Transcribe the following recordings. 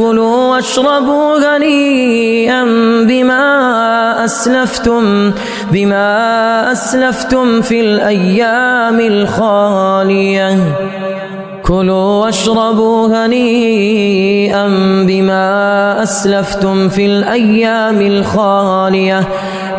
كلوا واشربوا هنيئا بما أسلفتم بما أسلفتم في الأيام الخالية. كلوا واشربوا هنيئا بما أسلفتم في الأيام الخالية.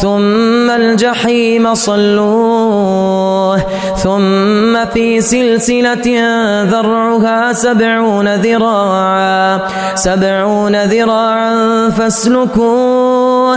ثم الجحيم صلوه ثم في سلسلة ذرعها سبعون ذراعا سبعون ذراعا فاسلكوه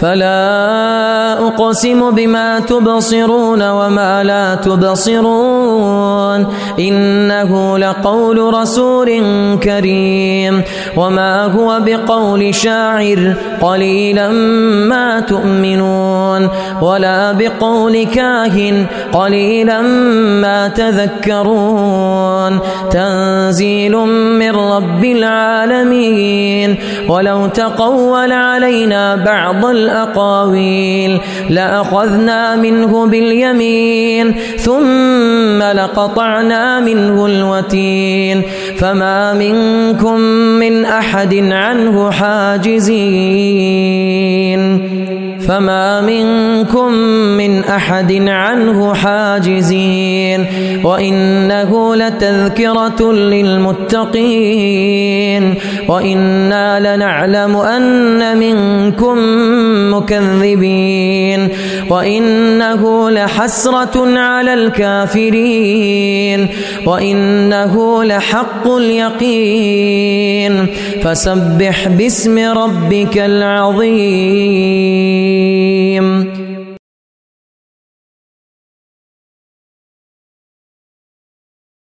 فلا أقسم بما تبصرون وما لا تبصرون إنه لقول رسول كريم وما هو بقول شاعر قليلا ما تؤمنون ولا بقول كاهن قليلا ما تذكرون. تنزيل من رب العالمين. ولو تقول علينا بعض الأقاويل لأخذنا منه باليمين. ثم لقطعنا منه الوتين. فما منكم من أحد عنه حاجزين. فما منكم من أحد عنه حاجزين وإنه لتذكرة للمتقين وإنا لنعلم أن منكم مكذبين وإنه لحسرة على الكافرين وإنه لحق اليقين فسبح باسم ربك العظيم